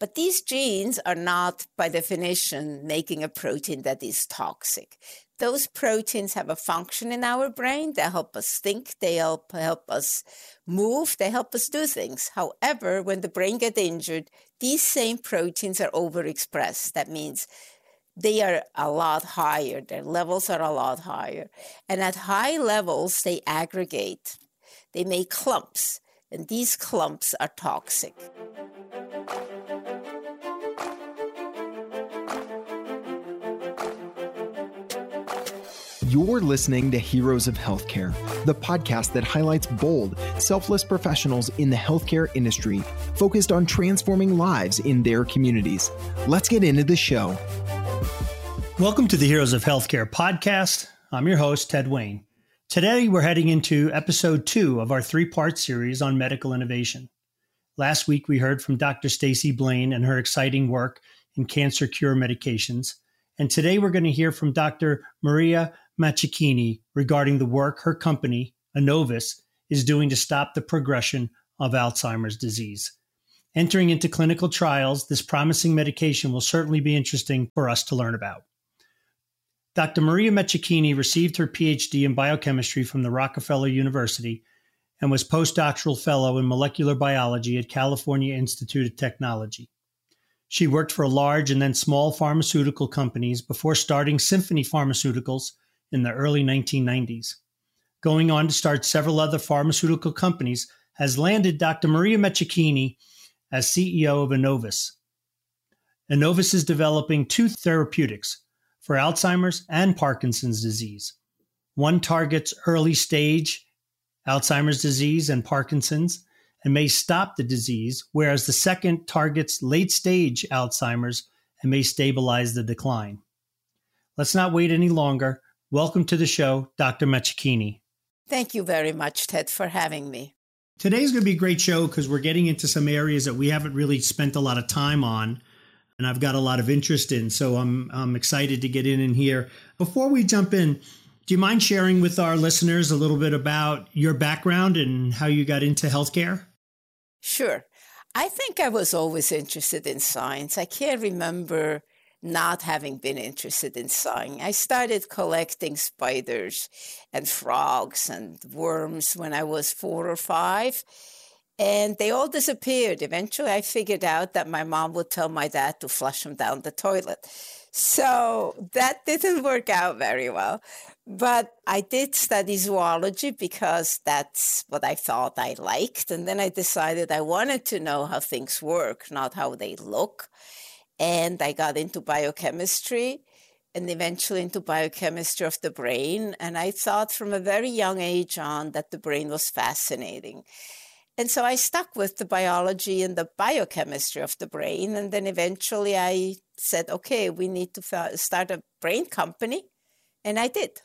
But these genes are not, by definition, making a protein that is toxic. Those proteins have a function in our brain. They help us think, they help, help us move, they help us do things. However, when the brain gets injured, these same proteins are overexpressed. That means they are a lot higher, their levels are a lot higher. And at high levels, they aggregate, they make clumps, and these clumps are toxic. You're listening to Heroes of Healthcare, the podcast that highlights bold, selfless professionals in the healthcare industry focused on transforming lives in their communities. Let's get into the show. Welcome to the Heroes of Healthcare podcast. I'm your host, Ted Wayne. Today, we're heading into episode two of our three part series on medical innovation. Last week, we heard from Dr. Stacy Blaine and her exciting work in cancer cure medications. And today, we're going to hear from Dr. Maria Maccecchini regarding the work her company, Annovis, is doing to stop the progression of Alzheimer's disease. Entering into clinical trials, this promising medication will certainly be interesting for us to learn about. Dr. Maria Maccecchini received her PhD in biochemistry from the Rockefeller University and was postdoctoral fellow in molecular biology at California Institute of Technology. She worked for large and then small pharmaceutical companies before starting Symphony Pharmaceuticals in the early 1990s. Going on to start several other pharmaceutical companies has landed Dr. Maria Maccecchini as CEO of Annovis. Annovis is developing two therapeutics for Alzheimer's and Parkinson's disease. One targets early stage Alzheimer's disease and Parkinson's and may stop the disease, whereas the second targets late stage Alzheimer's and may stabilize the decline. Let's not wait any longer. Welcome to the show, Dr. Maccecchini. Thank you very much, Ted, for having me. Today's going to be a great show because we're getting into some areas that we haven't really spent a lot of time on and I've got a lot of interest in. So I'm I'm excited to get in and here. Before we jump in, do you mind sharing with our listeners a little bit about your background and how you got into healthcare? Sure. I think I was always interested in science. I can't remember not having been interested in science. I started collecting spiders and frogs and worms when I was four or five, and they all disappeared. Eventually, I figured out that my mom would tell my dad to flush them down the toilet. So that didn't work out very well. But I did study zoology because that's what I thought I liked. And then I decided I wanted to know how things work, not how they look. And I got into biochemistry and eventually into biochemistry of the brain. And I thought from a very young age on that the brain was fascinating. And so I stuck with the biology and the biochemistry of the brain. And then eventually I said, okay, we need to start a brain company. And I did.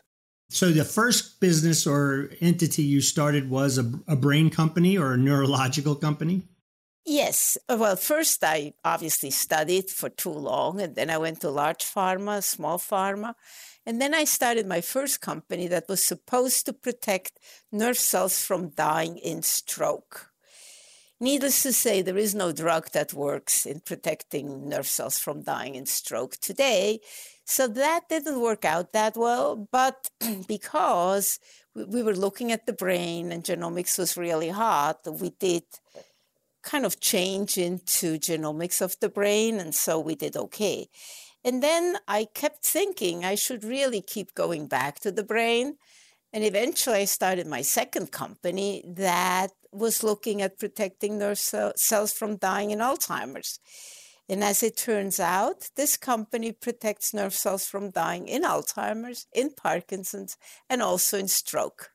So the first business or entity you started was a, a brain company or a neurological company? Yes. Well, first I obviously studied for too long, and then I went to large pharma, small pharma. And then I started my first company that was supposed to protect nerve cells from dying in stroke. Needless to say, there is no drug that works in protecting nerve cells from dying in stroke today. So that didn't work out that well. But because we were looking at the brain and genomics was really hot, we did kind of change into genomics of the brain. And so we did okay. And then I kept thinking I should really keep going back to the brain. And eventually I started my second company that was looking at protecting nerve cells from dying in Alzheimer's. And as it turns out, this company protects nerve cells from dying in Alzheimer's, in Parkinson's, and also in stroke.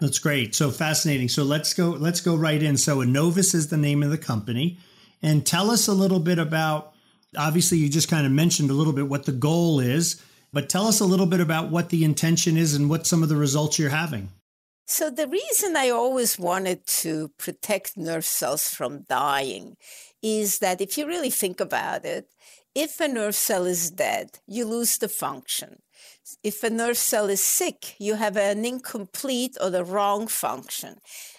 That's great. So fascinating. So let's go let's go right in. So Annovis is the name of the company. And tell us a little bit about obviously you just kind of mentioned a little bit what the goal is, but tell us a little bit about what the intention is and what some of the results you're having. So, the reason I always wanted to protect nerve cells from dying is that if you really think about it, if a nerve cell is dead, you lose the function. If a nerve cell is sick, you have an incomplete or the wrong function.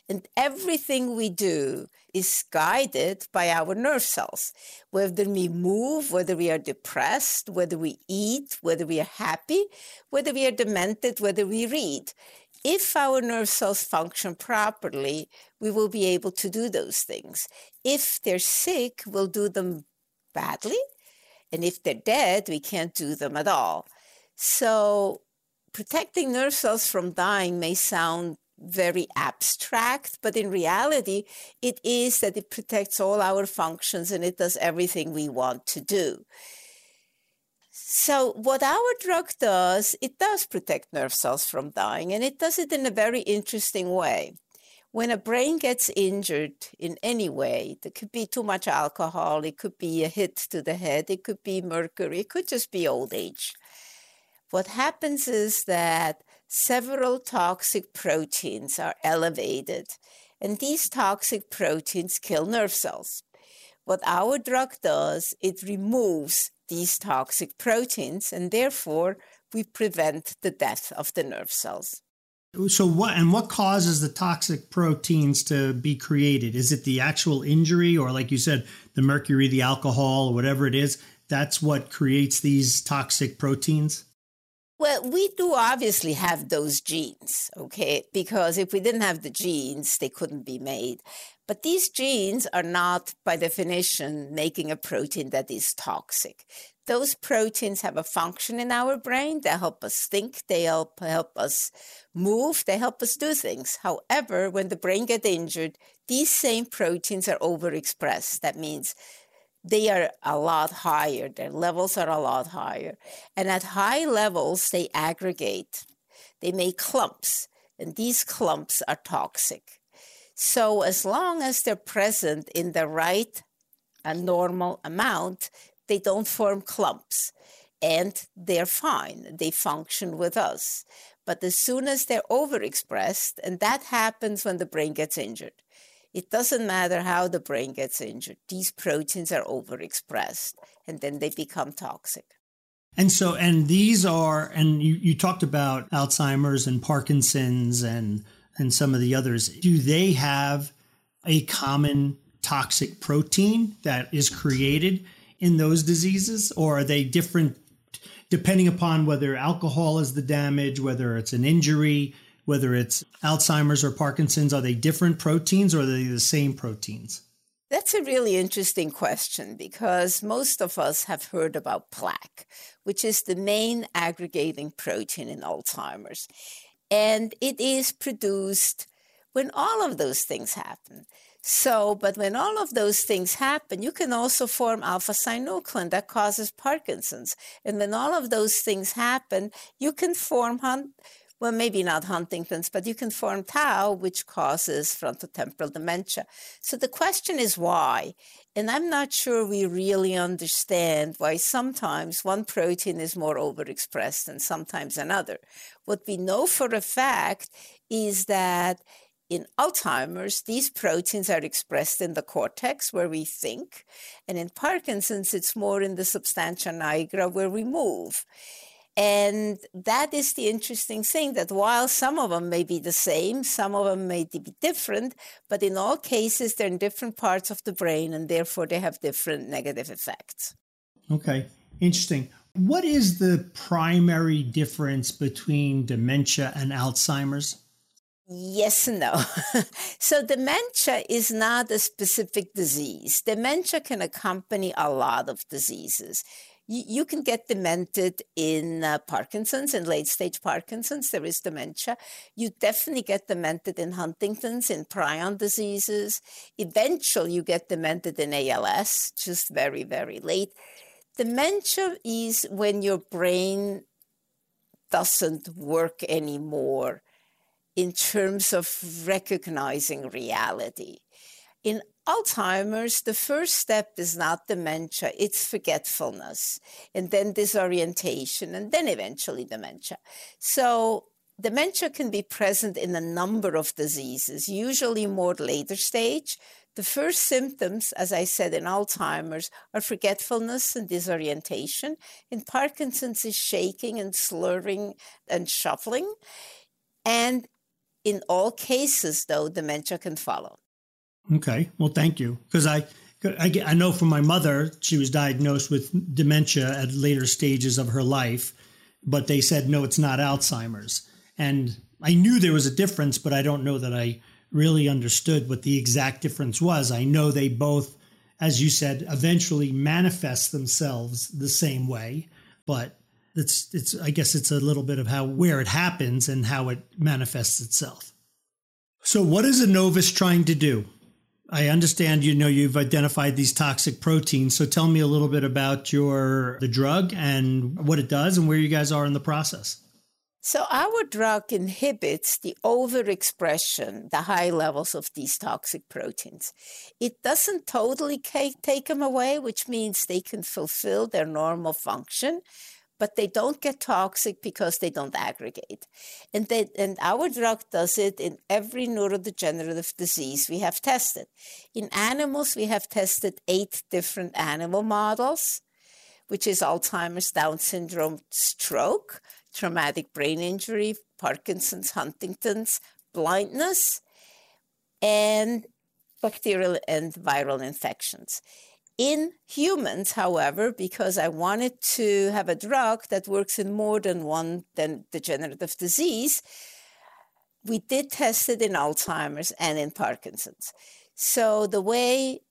And everything we do is guided by our nerve cells. Whether we move, whether we are depressed, whether we eat, whether we are happy, whether we are demented, whether we read. If our nerve cells function properly, we will be able to do those things. If they're sick, we'll do them badly. And if they're dead, we can't do them at all. So protecting nerve cells from dying may sound very abstract, but in reality, it is that it protects all our functions and it does everything we want to do. So, what our drug does, it does protect nerve cells from dying, and it does it in a very interesting way. When a brain gets injured in any way, there could be too much alcohol, it could be a hit to the head, it could be mercury, it could just be old age. What happens is that several toxic proteins are elevated, and these toxic proteins kill nerve cells. What our drug does, it removes these toxic proteins, and therefore we prevent the death of the nerve cells. So what and what causes the toxic proteins to be created? Is it the actual injury or like you said the mercury, the alcohol, or whatever it is, that's what creates these toxic proteins? Well, we do obviously have those genes, okay? Because if we didn't have the genes, they couldn't be made. But these genes are not, by definition, making a protein that is toxic. Those proteins have a function in our brain. They help us think, they help, help us move, they help us do things. However, when the brain gets injured, these same proteins are overexpressed. That means they are a lot higher. Their levels are a lot higher. And at high levels, they aggregate, they make clumps, and these clumps are toxic. So, as long as they're present in the right and normal amount, they don't form clumps and they're fine. They function with us. But as soon as they're overexpressed, and that happens when the brain gets injured, it doesn't matter how the brain gets injured, these proteins are overexpressed and then they become toxic. And so, and these are, and you, you talked about Alzheimer's and Parkinson's and, and some of the others. Do they have a common toxic protein that is created in those diseases, or are they different depending upon whether alcohol is the damage, whether it's an injury? Whether it's Alzheimer's or Parkinson's? Are they different proteins or are they the same proteins? That's a really interesting question because most of us have heard about plaque, which is the main aggregating protein in Alzheimer's. And it is produced when all of those things happen. So, but when all of those things happen, you can also form alpha synuclein that causes Parkinson's. And when all of those things happen, you can form well, maybe not Huntington's, but you can form tau, which causes frontotemporal dementia. So the question is why? And I'm not sure we really understand why sometimes one protein is more overexpressed and sometimes another. What we know for a fact is that in Alzheimer's, these proteins are expressed in the cortex where we think, and in Parkinson's, it's more in the substantia nigra where we move. And that is the interesting thing that while some of them may be the same, some of them may be different, but in all cases, they're in different parts of the brain and therefore they have different negative effects. Okay, interesting. What is the primary difference between dementia and Alzheimer's? Yes and no. so, dementia is not a specific disease. Dementia can accompany a lot of diseases you, can get demented in uh, Parkinson's, in late stage Parkinson's. There is dementia. You definitely get demented in Huntington's, in prion diseases. Eventually, you get demented in ALS, just very, very late. Dementia is when your brain doesn't work anymore in terms of recognizing reality. In Alzheimer's, the first step is not dementia, it's forgetfulness, and then disorientation, and then eventually dementia. So dementia can be present in a number of diseases, usually more later stage. The first symptoms, as I said, in Alzheimer's are forgetfulness and disorientation. In Parkinson's is shaking and slurring and shuffling. And in all cases, though, dementia can follow. Okay. Well, thank you. Because I, I, I know from my mother, she was diagnosed with dementia at later stages of her life, but they said, no, it's not Alzheimer's. And I knew there was a difference, but I don't know that I really understood what the exact difference was. I know they both, as you said, eventually manifest themselves the same way, but it's it's I guess it's a little bit of how where it happens and how it manifests itself. So what is Annovis trying to do? I understand you know you've identified these toxic proteins. So tell me a little bit about your the drug and what it does and where you guys are in the process. So our drug inhibits the overexpression, the high levels of these toxic proteins. It doesn't totally take them away, which means they can fulfill their normal function, but they don't get toxic because they don't aggregate. And, they, and our drug does it in every neurodegenerative disease we have tested. In animals, we have tested eight different animal models, which is Alzheimer's, Down syndrome, stroke traumatic brain injury, Parkinson's, Huntington's, blindness, and bacterial and viral infections. In humans, however, because I wanted to have a drug that works in more than one than degenerative disease, we did test it in Alzheimer's and in Parkinson's. So the way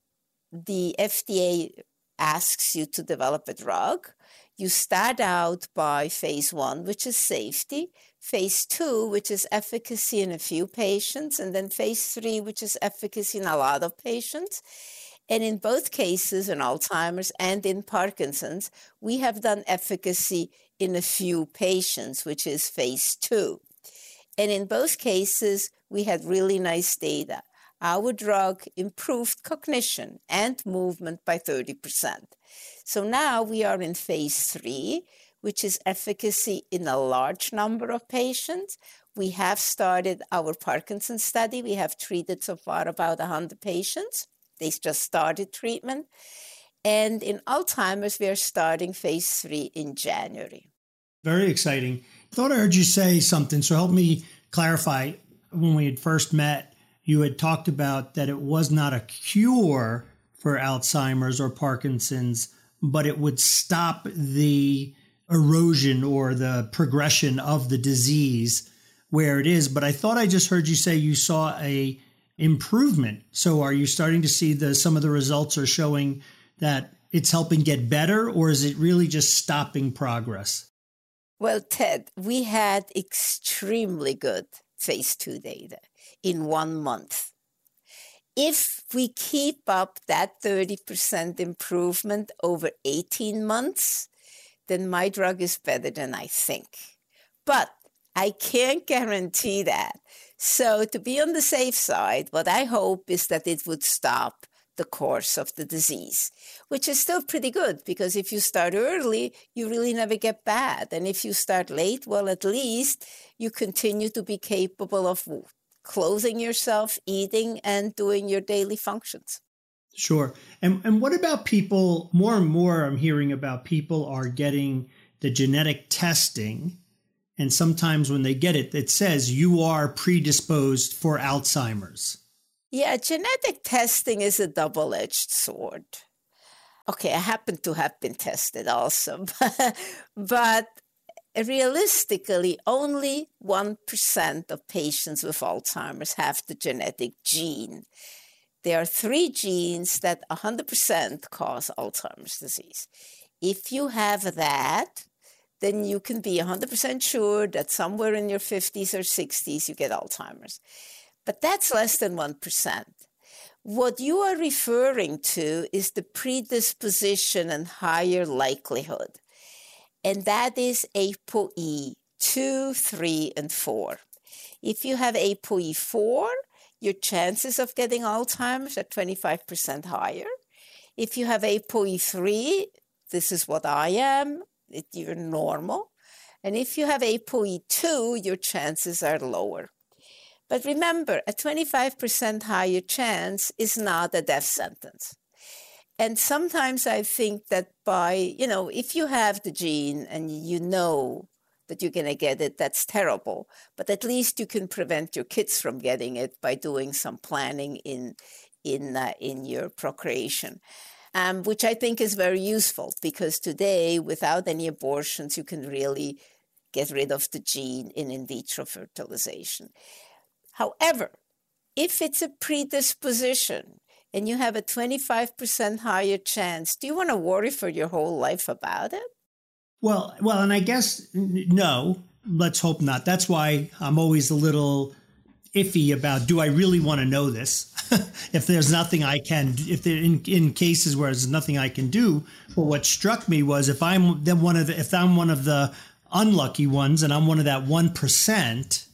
the FDA asks you to develop a drug you start out by phase one, which is safety, phase two, which is efficacy in a few patients, and then phase three, which is efficacy in a lot of patients. And in both cases, in Alzheimer's and in Parkinson's, we have done efficacy in a few patients, which is phase two. And in both cases, we had really nice data. Our drug improved cognition and movement by 30%. So now we are in phase three, which is efficacy in a large number of patients. We have started our Parkinson's study. We have treated so far about 100 patients. They just started treatment. And in Alzheimer's, we are starting phase three in January. Very exciting. Thought I heard you say something, so help me clarify. When we had first met, you had talked about that it was not a cure for Alzheimer's or Parkinson's, but it would stop the erosion or the progression of the disease where it is. But I thought I just heard you say you saw a improvement. So are you starting to see the some of the results are showing that it's helping get better, or is it really just stopping progress? Well, Ted, we had extremely good phase two data in one month if we keep up that 30% improvement over 18 months, then my drug is better than I think. But I can't guarantee that. So, to be on the safe side, what I hope is that it would stop the course of the disease, which is still pretty good because if you start early, you really never get bad. And if you start late, well, at least you continue to be capable of clothing yourself, eating, and doing your daily functions. Sure. And and what about people more and more I'm hearing about people are getting the genetic testing and sometimes when they get it it says you are predisposed for Alzheimer's. Yeah, genetic testing is a double-edged sword. Okay, I happen to have been tested also, but, but realistically, only 1% of patients with Alzheimer's have the genetic gene. There are three genes that 100% cause Alzheimer's disease. If you have that, then you can be 100% sure that somewhere in your 50s or 60s you get Alzheimer's. But that's less than 1%. What you are referring to is the predisposition and higher likelihood and that is ApoE 2, 3, and 4. If you have ApoE 4, your chances of getting Alzheimer's are 25% higher. If you have ApoE 3, this is what I am, it, you're normal. And if you have ApoE2, your chances are lower. But remember, a 25% higher chance is not a death sentence. And sometimes I think that by, you know, if you have the gene and you know that you're going to get it, that's terrible. But at least you can prevent your kids from getting it by doing some planning in in uh, in your procreation. Um, which I think is very useful because today, without any abortions, you can really get rid of the gene in in vitro fertilization. However, if it's a predisposition and you have a 25% higher chance, do you want to worry for your whole life about it? Well, well, and I guess no, let's hope not. That's why I'm always a little iffy about do I really want to know this? if there's nothing I can, if there in, in cases where there's nothing I can do. But what struck me was if I'm then one of the, if I'm one of the unlucky ones and I'm one of that one percent,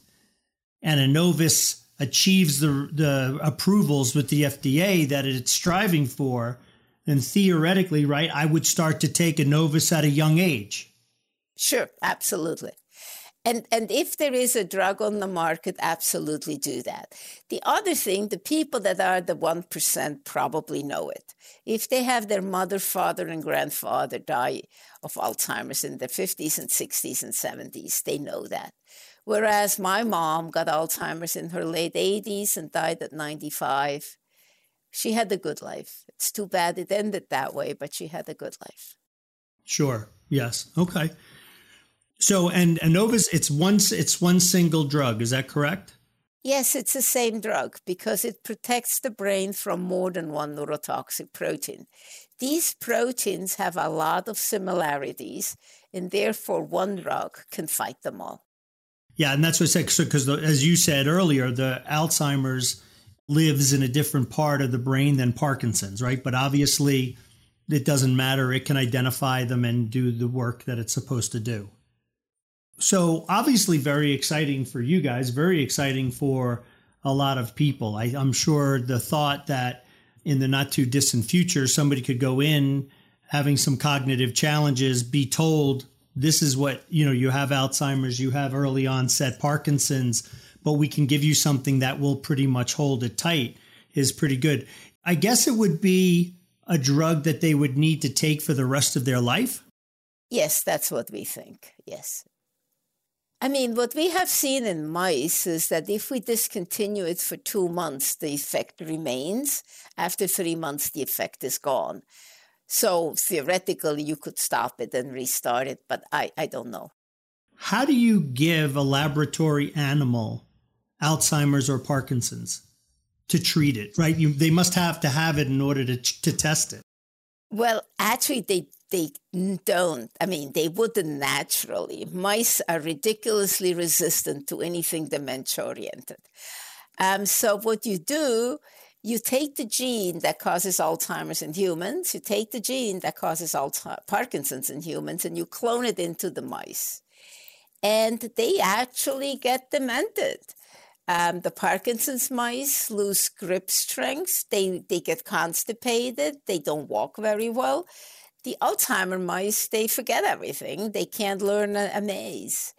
and Annovis achieves the the approvals with the FDA that it's striving for, then theoretically, right, I would start to take Annovis at a young age. Sure, absolutely. And, and if there is a drug on the market, absolutely do that. The other thing, the people that are the 1% probably know it. If they have their mother, father, and grandfather die of Alzheimer's in their 50s and 60s and 70s, they know that. Whereas my mom got Alzheimer's in her late 80s and died at 95. She had a good life. It's too bad it ended that way, but she had a good life. Sure. Yes. Okay. So and Annovis it's one it's one single drug. Is that correct? Yes, it's the same drug because it protects the brain from more than one neurotoxic protein. These proteins have a lot of similarities, and therefore one drug can fight them all. Yeah, and that's what I said because as you said earlier, the Alzheimer's lives in a different part of the brain than Parkinson's, right? But obviously, it doesn't matter. It can identify them and do the work that it's supposed to do. So, obviously, very exciting for you guys, very exciting for a lot of people. I, I'm sure the thought that in the not too distant future, somebody could go in having some cognitive challenges, be told this is what you know you have alzheimer's you have early onset parkinson's but we can give you something that will pretty much hold it tight is pretty good. I guess it would be a drug that they would need to take for the rest of their life? Yes that's what we think. Yes I mean, what we have seen in mice is that if we discontinue it for two months, the effect remains. After three months, the effect is gone. So theoretically, you could stop it and restart it, but I, I don't know. How do you give a laboratory animal Alzheimer's or Parkinson's to treat it? Right? You, they must have to have it in order to to test it. Well, actually, they they don't. I mean, they wouldn't naturally. Mice are ridiculously resistant to anything dementia oriented. Um, so what you do you take the gene that causes Alzheimer's in humans, you take the gene that causes Alzheimer's, Parkinson's in humans, and you clone it into the mice. And they actually get demented. Um, the Parkinson's mice lose grip strength, they, they get constipated, they don't walk very well. The Alzheimer mice, they forget everything, they can't learn a, a maze.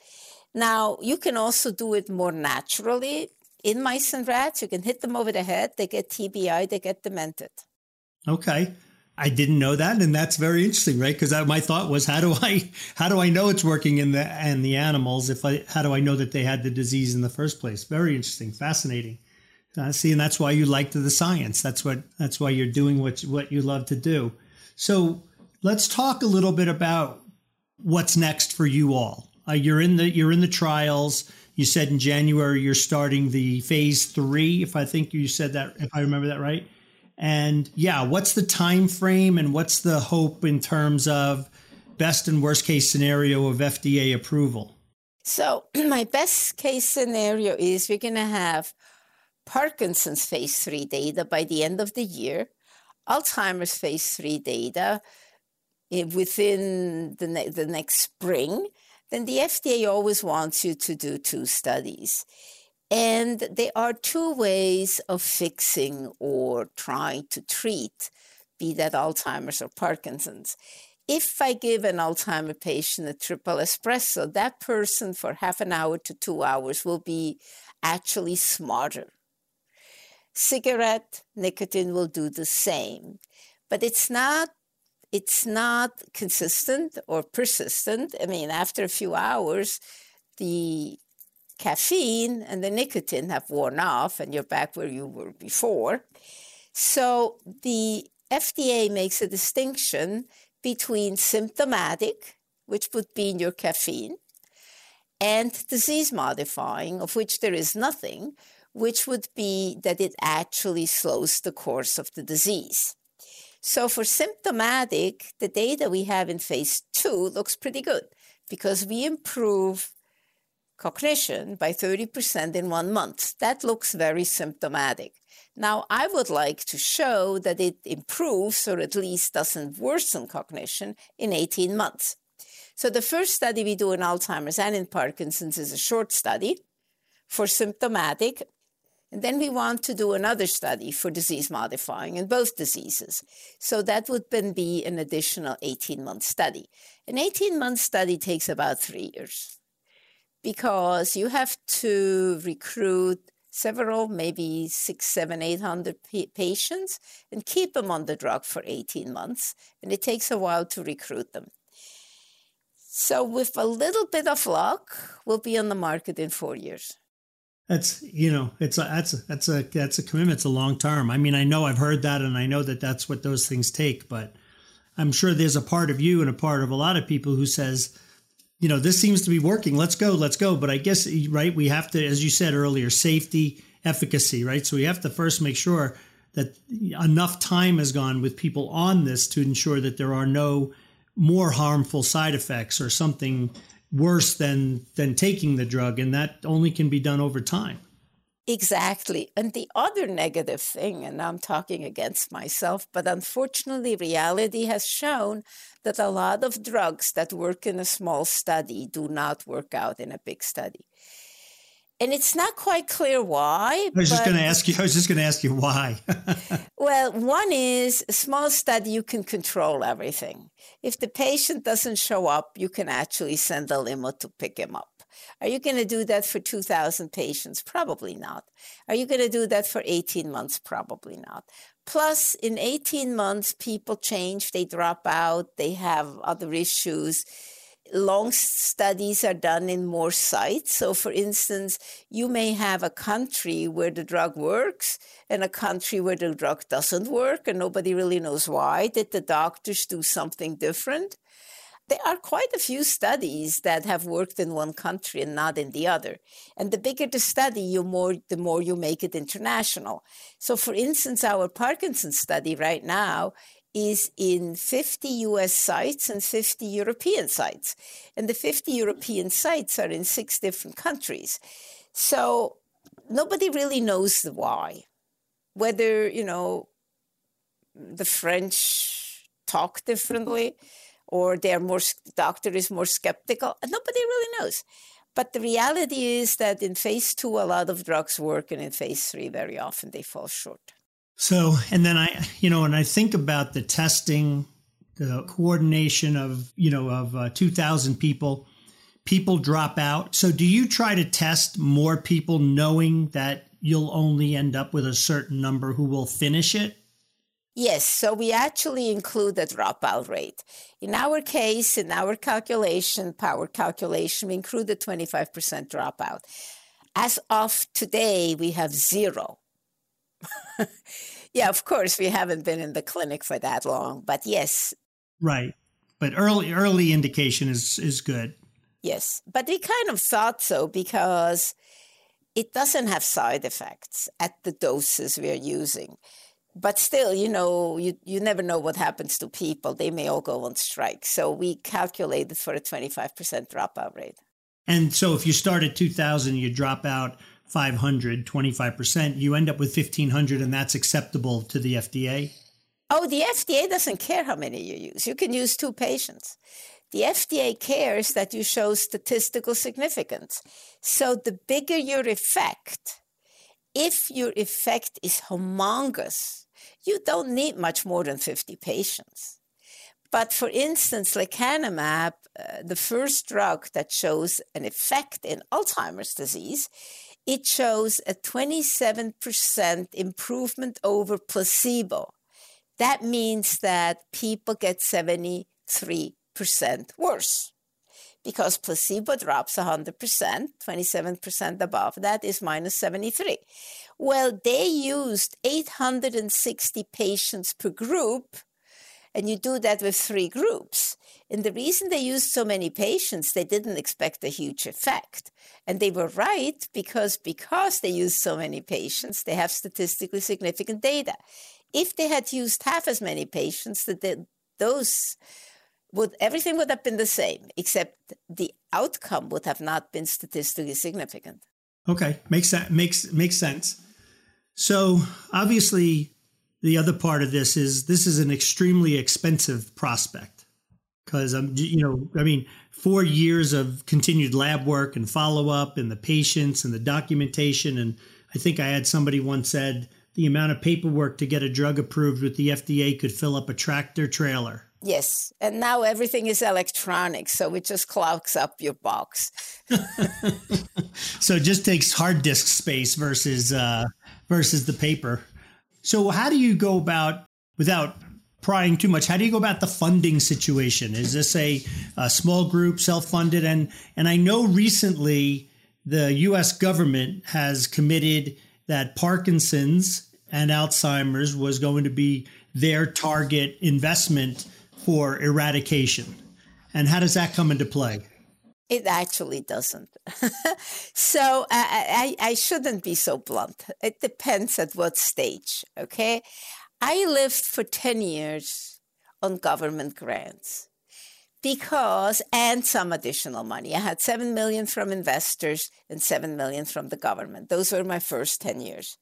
Now, you can also do it more naturally in mice and rats. You can hit them over the head. They get TBI. They get demented. Okay. I didn't know that, and that's very interesting, right? Because my thought was, how do I how do I know it's working in the and the animals? If I how do I know that they had the disease in the first place? Very interesting, fascinating. Uh, see, and that's why you liked the science. That's what that's why you're doing what what you love to do. So let's talk a little bit about what's next for you all. Uh, you're in the you're in the trials. You said in January you're starting the phase three, if I think you said that, if I remember that right. And yeah, what's the time frame and what's the hope in terms of best and worst case scenario of FDA approval? So my best case scenario is we're going to have Parkinson's phase three data by the end of the year, Alzheimer's phase three data Eh, within the, ne- the next spring, then the FDA always wants you to do two studies. And there are two ways of fixing or trying to treat, be that Alzheimer's or Parkinson's. if I give an Alzheimer patient a triple espresso, that person for half an hour to two hours will be actually smarter. Cigarette nicotine will do the same, but it's not it's not consistent or persistent. I mean, after a few hours, the caffeine and the nicotine have worn off and you're back where you were before. So the FDA makes a distinction between symptomatic, which would be in your caffeine, and disease modifying, of which there is nothing, which would be that it actually slows the course of the disease. So for symptomatic, the data we have in phase two looks pretty good because we improve cognition by 30% in one month. That looks very symptomatic. Now, I would like to show that it improves or at least doesn't worsen cognition in 18 months. So, the first study we do in Alzheimer's and in Parkinson's is a short study for symptomatic. And then we want to do another study for disease modifying in both diseases. So that would then be an additional 18 month study. An 18 month study takes about three years because you have to recruit several, maybe six, seven, eight hundred patients and keep them on the drug for 18 months. And it takes a while to recruit them. So, with a little bit of luck, we'll be on the market in four years. That's you know it's a that's a, that's a that's a commitment. It's a long term. I mean, I know I've heard that, and I know that that's what those things take. But I'm sure there's a part of you and a part of a lot of people who says, you know, this seems to be working. Let's go, let's go. But I guess, right, we have to, as you said earlier, safety, efficacy, right? So we have to first make sure that enough time has gone with people on this to ensure that there are no more harmful side effects or something worse than than taking the drug and that only can be done over time Exactly. And the other negative thing, and I'm talking against myself, but unfortunately, reality has shown that a lot of drugs that work in a small study do not work out in a big study. And it's not quite clear why. I was just going to ask you. I was just going to ask you why. well, one is a small study, you can control everything. If the patient doesn't show up, you can actually send a limo to pick him up. Are you going to do that for 2,000 patients? Probably not. Are you going to do that for 18 months? Probably not. Plus, in 18 months, people change, they drop out, they have other issues. Long studies are done in more sites. So, for instance, you may have a country where the drug works and a country where the drug doesn't work, and nobody really knows why. Did the doctors do something different? There are quite a few studies that have worked in one country and not in the other. And the bigger the study, you more the more you make it international. So for instance, our Parkinson's study right now is in 50 US sites and 50 European sites. And the 50 European sites are in six different countries. So nobody really knows the why. Whether, you know, the French talk differently or they're more doctor is more skeptical. Nobody really knows. But the reality is that in phase two, a lot of drugs work, and in phase three, very often they fall short. So, and then I, you know, when I think about the testing, the coordination of, you know, of uh, 2,000 people, people drop out. So, do you try to test more people knowing that you'll only end up with a certain number who will finish it? Yes, so we actually include the dropout rate. In our case, in our calculation, power calculation, we include the 25% dropout. As of today, we have zero. yeah, of course, we haven't been in the clinic for that long, but yes. Right. But early early indication is is good. Yes, but we kind of thought so because it doesn't have side effects at the doses we are using but still, you know, you, you never know what happens to people. They may all go on strike. So we calculated for a 25% dropout rate. And so if you start at 2000, you drop out 500, 25%, you end up with 1500, and that's acceptable to the FDA? Oh, the FDA doesn't care how many you use. You can use two patients. The FDA cares that you show statistical significance. So the bigger your effect, if your effect is humongous, you don't need much more than 50 patients. But for instance, lecanemab, uh, the first drug that shows an effect in Alzheimer's disease, it shows a 27% improvement over placebo. That means that people get 73% worse because placebo drops 100%, 27% above that is minus 73. Well, they used 860 patients per group, and you do that with three groups. And the reason they used so many patients, they didn't expect a huge effect. And they were right because because they used so many patients, they have statistically significant data. If they had used half as many patients, that those would everything would have been the same, except the outcome would have not been statistically significant. Okay, makes that makes makes sense. So obviously, the other part of this is this is an extremely expensive prospect because I'm you know I mean four years of continued lab work and follow up and the patients and the documentation and I think I had somebody once said the amount of paperwork to get a drug approved with the FDA could fill up a tractor trailer. Yes, and now everything is electronic, so it just clogs up your box. so it just takes hard disk space versus uh, versus the paper. So how do you go about without prying too much? How do you go about the funding situation? Is this a, a small group, self funded? And and I know recently the U.S. government has committed that Parkinson's and Alzheimer's was going to be their target investment for eradication. And how does that come into play? It actually doesn't. so I, I, I, shouldn't be so blunt. It depends at what stage, okay? I lived for 10 years on government grants because, and some additional money. I had 7 million from investors and 7 million from the government. Those were my first 10 years.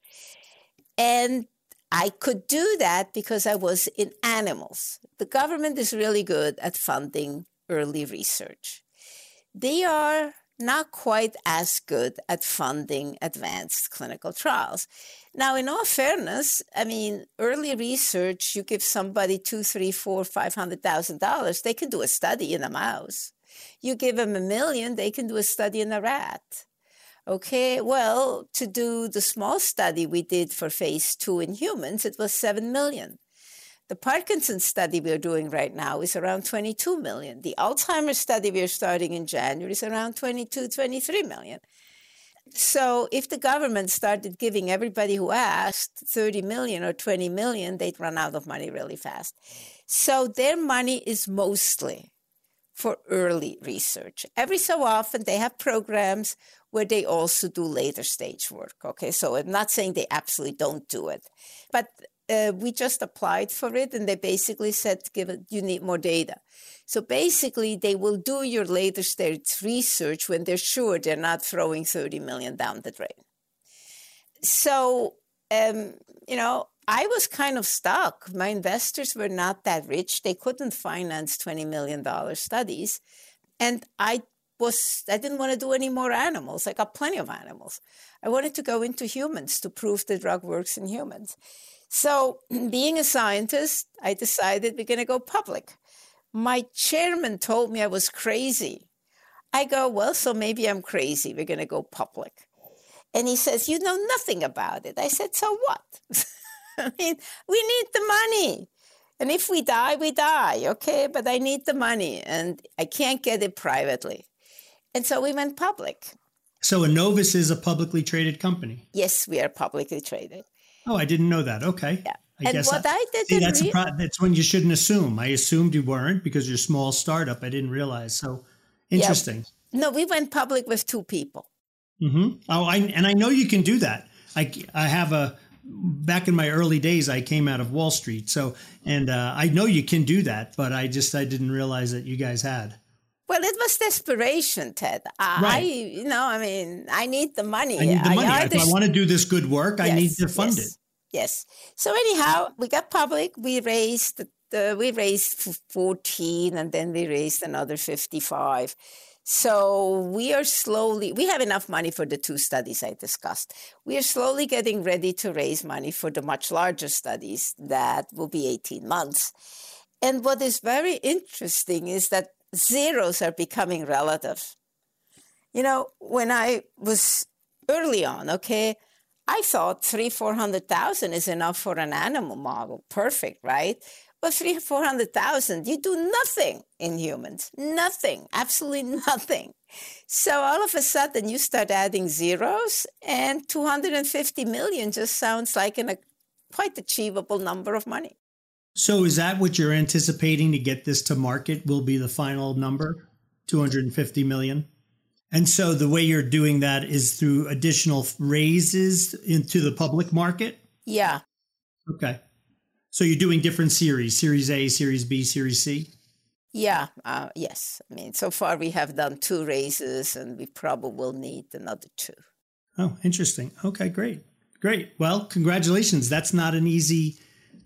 And I could do that because I was in animals. The government is really good at funding early research. They are not quite as good at funding advanced clinical trials. Now, in all fairness, I mean, early research, you give somebody two, three, four, five hundred thousand dollars, they can do a study in a mouse. You give them a million, they can do a study in a rat. Okay, well, to do the small study we did for phase two in humans, it was 7 million. The Parkinson's study we're doing right now is around 22 million. The Alzheimer's study we're starting in January is around 22, 23 million. So if the government started giving everybody who asked 30 million or 20 million, they'd run out of money really fast. So their money is mostly for early research. Every so often, they have programs where they also do later stage work. Okay, so I'm not saying they absolutely don't do it, but uh, we just applied for it and they basically said, give it, you need more data. So basically, they will do your later stage research when they're sure they're not throwing 30 million down the drain. So, um, you know, I was kind of stuck. My investors were not that rich. They couldn't finance $20 million studies. And I was I didn't want to do any more animals. I got plenty of animals. I wanted to go into humans to prove the drug works in humans. So, being a scientist, I decided we're going to go public. My chairman told me I was crazy. I go, well, so maybe I'm crazy. We're going to go public. And he says, You know nothing about it. I said, So what? I mean, we need the money. And if we die, we die, okay? But I need the money and I can't get it privately. And so we went public. So Annovis is a publicly traded company. Yes, we are publicly traded. Oh, I didn't know that. Okay. Yeah. I and what I, I did see, that's, re- pro- that's when you shouldn't assume. I assumed you weren't because you're a small startup. I didn't realize. So interesting. Yeah. No, we went public with two people. Mm-hmm. Oh, I, and I know you can do that. I, I have a back in my early days. I came out of Wall Street, so and uh, I know you can do that, but I just I didn't realize that you guys had. Well, it was desperation, Ted. I, right. you know, I mean, I need the money. I need the money. I, if I want to do this good work, yes, I need to fund yes, it. Yes. So anyhow, we got public. We raised the, we raised 14 and then we raised another 55. So we are slowly, we have enough money for the two studies I discussed. We are slowly getting ready to raise money for the much larger studies that will be 18 months. And what is very interesting is that zeros are becoming relative. You know, when I was early on, okay, I thought three, 400,000 is enough for an animal model. Perfect, right? But three, 400,000, you do nothing in humans. Nothing, absolutely nothing. So all of a sudden you start adding zeros and 250 million just sounds like an, a quite achievable number of money. So is that what you're anticipating to get this to market will be the final number? 250 million? And so the way you're doing that is through additional raises into the public market? Yeah. Okay. So you're doing different series, Series A, Series B, Series C? Yeah, uh, yes. I mean, so far we have done two raises and we probably will need another two. Oh, interesting. Okay, great. Great. Well, congratulations. That's not an easy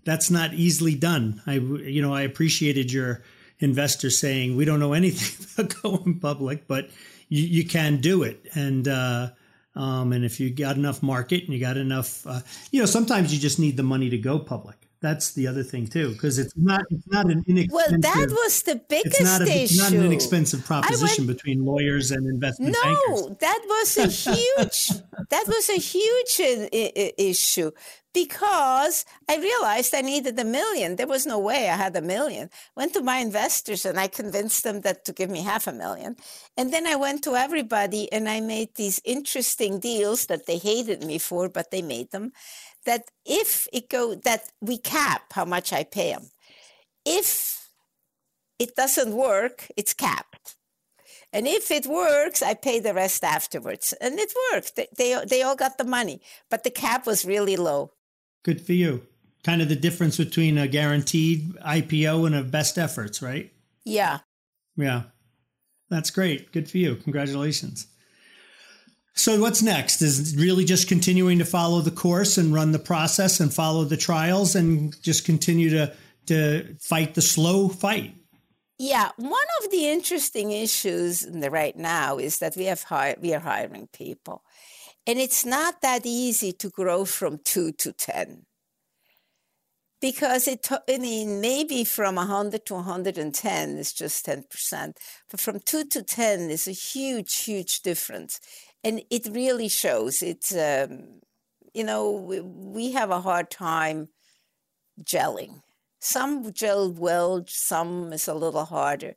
that's not easily done. I you know, I appreciated your investor saying we don't know anything about going public, but you, you can do it. And uh, um, and if you got enough market and you got enough, uh, you know, sometimes you just need the money to go public. That's the other thing too, because it's not it's not an inexpensive. Well, that was the biggest it's not a, issue. It's not an inexpensive proposition went, between lawyers and investment no, bankers. No, that was a huge that was a huge uh, issue because I realized I needed a million. There was no way I had a million. Went to my investors and I convinced them that to give me half a million. And then I went to everybody and I made these interesting deals that they hated me for, but they made them that if it go that we cap how much I pay them. If it doesn't work, it's capped. And if it works, I pay the rest afterwards. And it worked. They, they, they all got the money, but the cap was really low. Good for you. Kind of the difference between a guaranteed IPO and a best efforts, right? Yeah. Yeah. That's great. Good for you. Congratulations. So what's next? Is really just continuing to follow the course and run the process and follow the trials and just continue to to fight the slow fight. Yeah, one of the interesting issues right now is that we have hire, we are hiring people, and it's not that easy to grow from two to ten because it i mean maybe from 100 to 110 is just 10% but from 2 to 10 is a huge huge difference and it really shows. It's um, you know we, we have a hard time gelling. Some gel well, some is a little harder.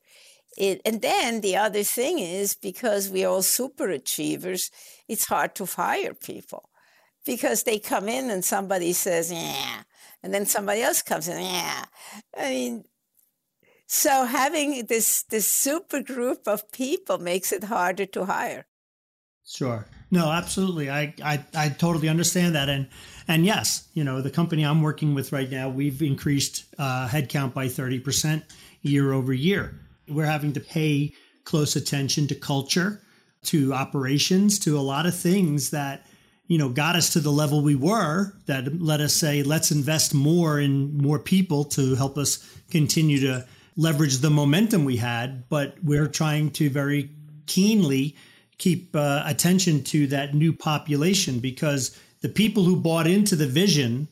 It, and then the other thing is because we're all super achievers, it's hard to fire people because they come in and somebody says, yeah, and then somebody else comes in, yeah. I mean, so having this this super group of people makes it harder to hire. Sure. No, absolutely. I, I, I totally understand that. And, and yes, you know, the company I'm working with right now, we've increased uh, headcount by 30% year over year. We're having to pay close attention to culture, to operations, to a lot of things that, you know, got us to the level we were that let us say, let's invest more in more people to help us continue to leverage the momentum we had. But we're trying to very keenly keep uh, attention to that new population because the people who bought into the vision,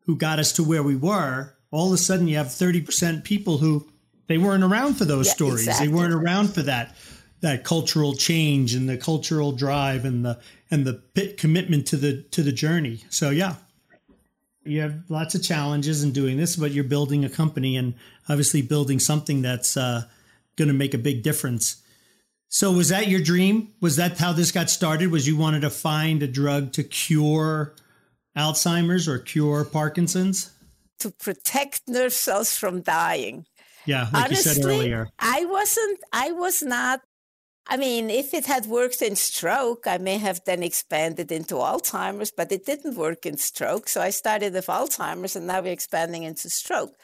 who got us to where we were, all of a sudden you have 30% people who they weren't around for those yeah, stories. Exactly. They weren't around for that that cultural change and the cultural drive and the and the commitment to the to the journey. So yeah, you have lots of challenges in doing this, but you're building a company and obviously building something that's uh, going to make a big difference. So was that your dream? Was that how this got started? Was you wanted to find a drug to cure Alzheimer's or cure Parkinson's? To protect nerve cells from dying. Yeah, like Honestly, you said earlier. I wasn't I was not I mean, if it had worked in stroke, I may have then expanded into Alzheimer's, but it didn't work in stroke. So I started with Alzheimer's and now we're expanding into stroke.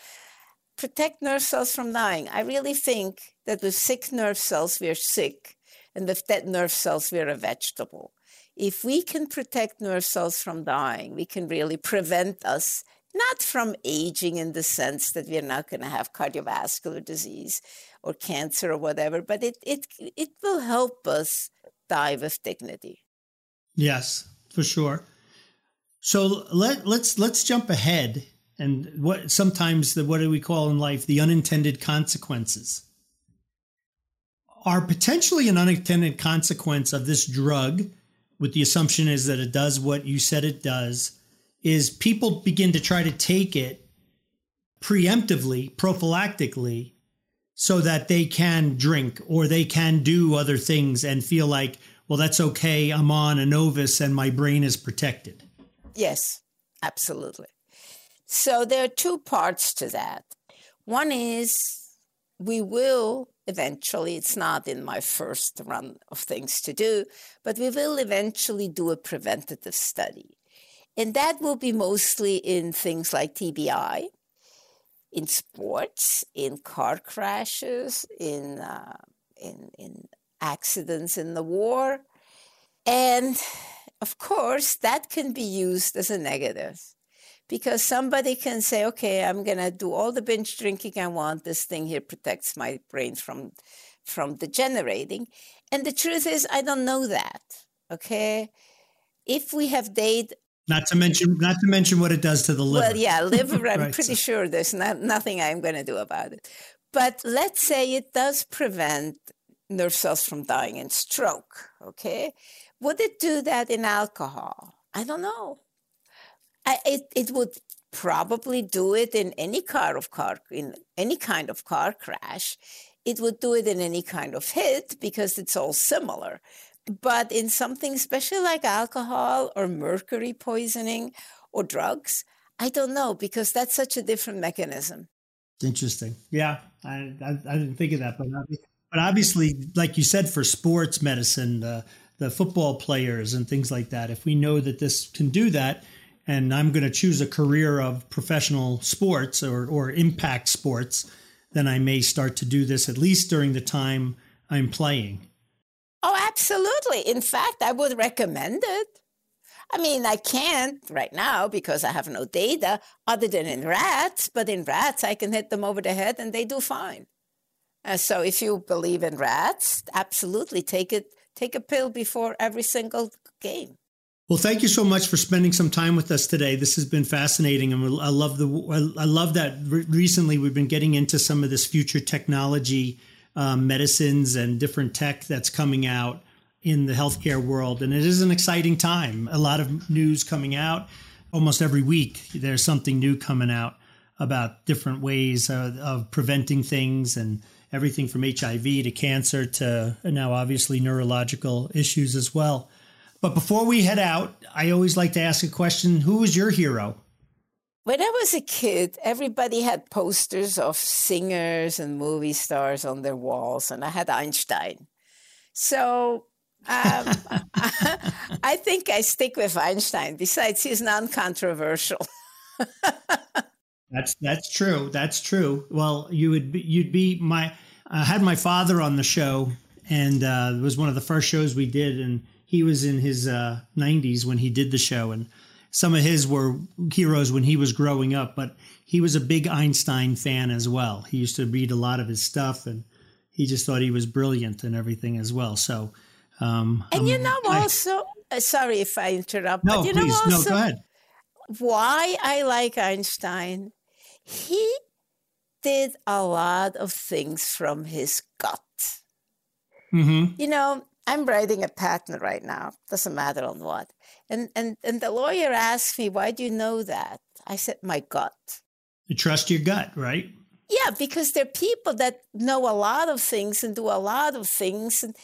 Protect nerve cells from dying. I really think that with sick nerve cells, we're sick, and with dead nerve cells, we're a vegetable. If we can protect nerve cells from dying, we can really prevent us not from aging in the sense that we're not going to have cardiovascular disease or cancer or whatever, but it, it, it will help us die with dignity. Yes, for sure. So let, let's let's jump ahead and what sometimes the what do we call in life? The unintended consequences. Are potentially an unintended consequence of this drug with the assumption is that it does what you said it does is people begin to try to take it preemptively prophylactically so that they can drink or they can do other things and feel like well that's okay. I'm on Annovis and my brain is protected. Yes absolutely so there are two parts to that one is we will eventually, it's not in my first run of things to do, but we will eventually do a preventative study. And that will be mostly in things like TBI, in sports, in car crashes, in, uh, in, in accidents in the war. And of course, that can be used as a negative because somebody can say, okay, I'm going to do all the binge drinking I want. This thing here protects my brain from, from degenerating. And the truth is, I don't know that. Okay. If we have data, not to mention, not to mention what it does to the liver. Well, yeah, liver. I'm pretty so. sure there's not, nothing I'm going to do about it. But let's say it does prevent nerve cells from dying in stroke. Okay, would it do that in alcohol? I don't know. I, it, it would probably do it in any car of car in any kind of car crash. It would do it in any kind of hit because it's all similar. But in something special like alcohol or mercury poisoning or drugs, I don't know because that's such a different mechanism. Interesting. Yeah, I, I, I didn't think of that, but but obviously, like you said, for sports medicine, the the football players and things like that, if we know that this can do that, and I'm going to choose a career of professional sports or, or impact sports, then I may start to do this at least during the time I'm playing. Oh, absolutely. In fact, I would recommend it. I mean, I can't right now because I have no data other than in rats, but in rats, I can hit them over the head and they do fine. Uh, so if you believe in rats, absolutely take it, take a pill before every single game. Well, thank you so much for spending some time with us today. This has been fascinating, and I love the I love that recently we've been getting into some of this future technology, um, medicines, and different tech that's coming out in the healthcare world, and it is an exciting time. A lot of news coming out almost every week. There's something new coming out about different ways of, of preventing things and everything from HIV to cancer to now obviously neurological issues as well. But before we head out, I always like to ask a question Who was your hero? When I was a kid, everybody had posters of singers and movie stars on their walls, and I had Einstein. So um, I think I stick with Einstein. Besides, he's non-controversial. that's that's true. That's true. Well, you would be, you'd be my. I had my father on the show, and uh, it was one of the first shows we did, and he was in his uh, 90s when he did the show, and some of his were heroes when he was growing up. But he was a big Einstein fan as well. He used to read a lot of his stuff, and he just thought he was brilliant and everything as well. So, um, and you know, I, also, uh, sorry if I interrupt, no, but you please, know, also, no, go ahead. Why I like Einstein? He did a lot of things from his gut. Mm-hmm. You know, I'm writing a patent right now. Doesn't matter on what. And and and the lawyer asked me, "Why do you know that?" I said, "My gut." You trust your gut, right? Yeah, because there are people that know a lot of things and do a lot of things, and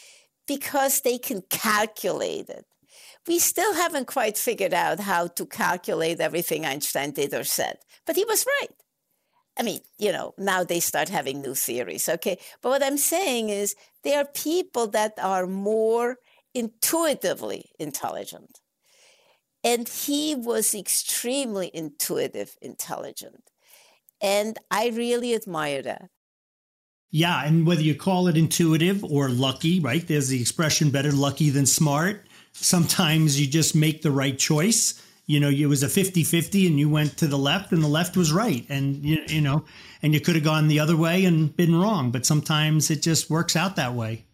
because they can calculate it. We still haven't quite figured out how to calculate everything Einstein did or said, but he was right. I mean, you know, now they start having new theories, okay? But what I'm saying is there are people that are more intuitively intelligent. And he was extremely intuitive, intelligent. And I really admire that. Yeah. And whether you call it intuitive or lucky, right? There's the expression better lucky than smart. Sometimes you just make the right choice you know, it was a 50 50 and you went to the left and the left was right. And, you, you know, and you could have gone the other way and been wrong. But sometimes it just works out that way.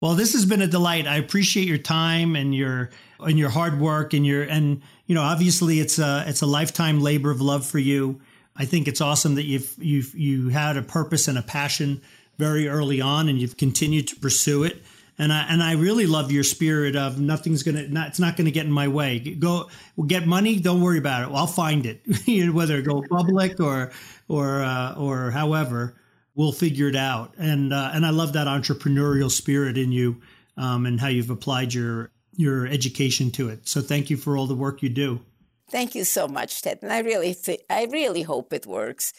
Well, this has been a delight. I appreciate your time and your and your hard work and your and you know, obviously it's a it's a lifetime labor of love for you. I think it's awesome that you've you've you had a purpose and a passion very early on, and you've continued to pursue it. And I and I really love your spirit of nothing's gonna not it's not gonna get in my way. Go get money, don't worry about it. I'll find it. Whether it go public or or uh, or however, we'll figure it out. And uh, and I love that entrepreneurial spirit in you, um, and how you've applied your your education to it. So thank you for all the work you do. Thank you so much, Ted. And I really th- I really hope it works,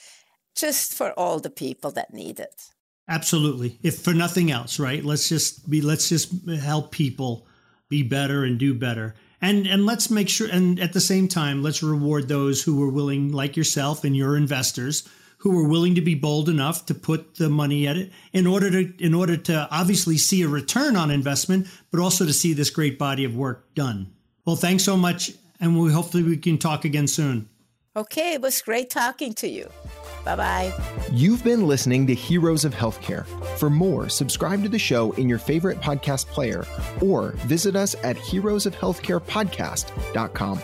just for all the people that need it. Absolutely. If for nothing else, right? Let's just be let's just help people be better and do better. And and let's make sure and at the same time, let's reward those who were willing like yourself and your investors who were willing to be bold enough to put the money at it in order to in order to obviously see a return on investment, but also to see this great body of work done. Well, thanks so much and we hopefully we can talk again soon. Okay, it was great talking to you. Bye bye. You've been listening to Heroes of Healthcare. For more, subscribe to the show in your favorite podcast player or visit us at heroesofhealthcarepodcast.com.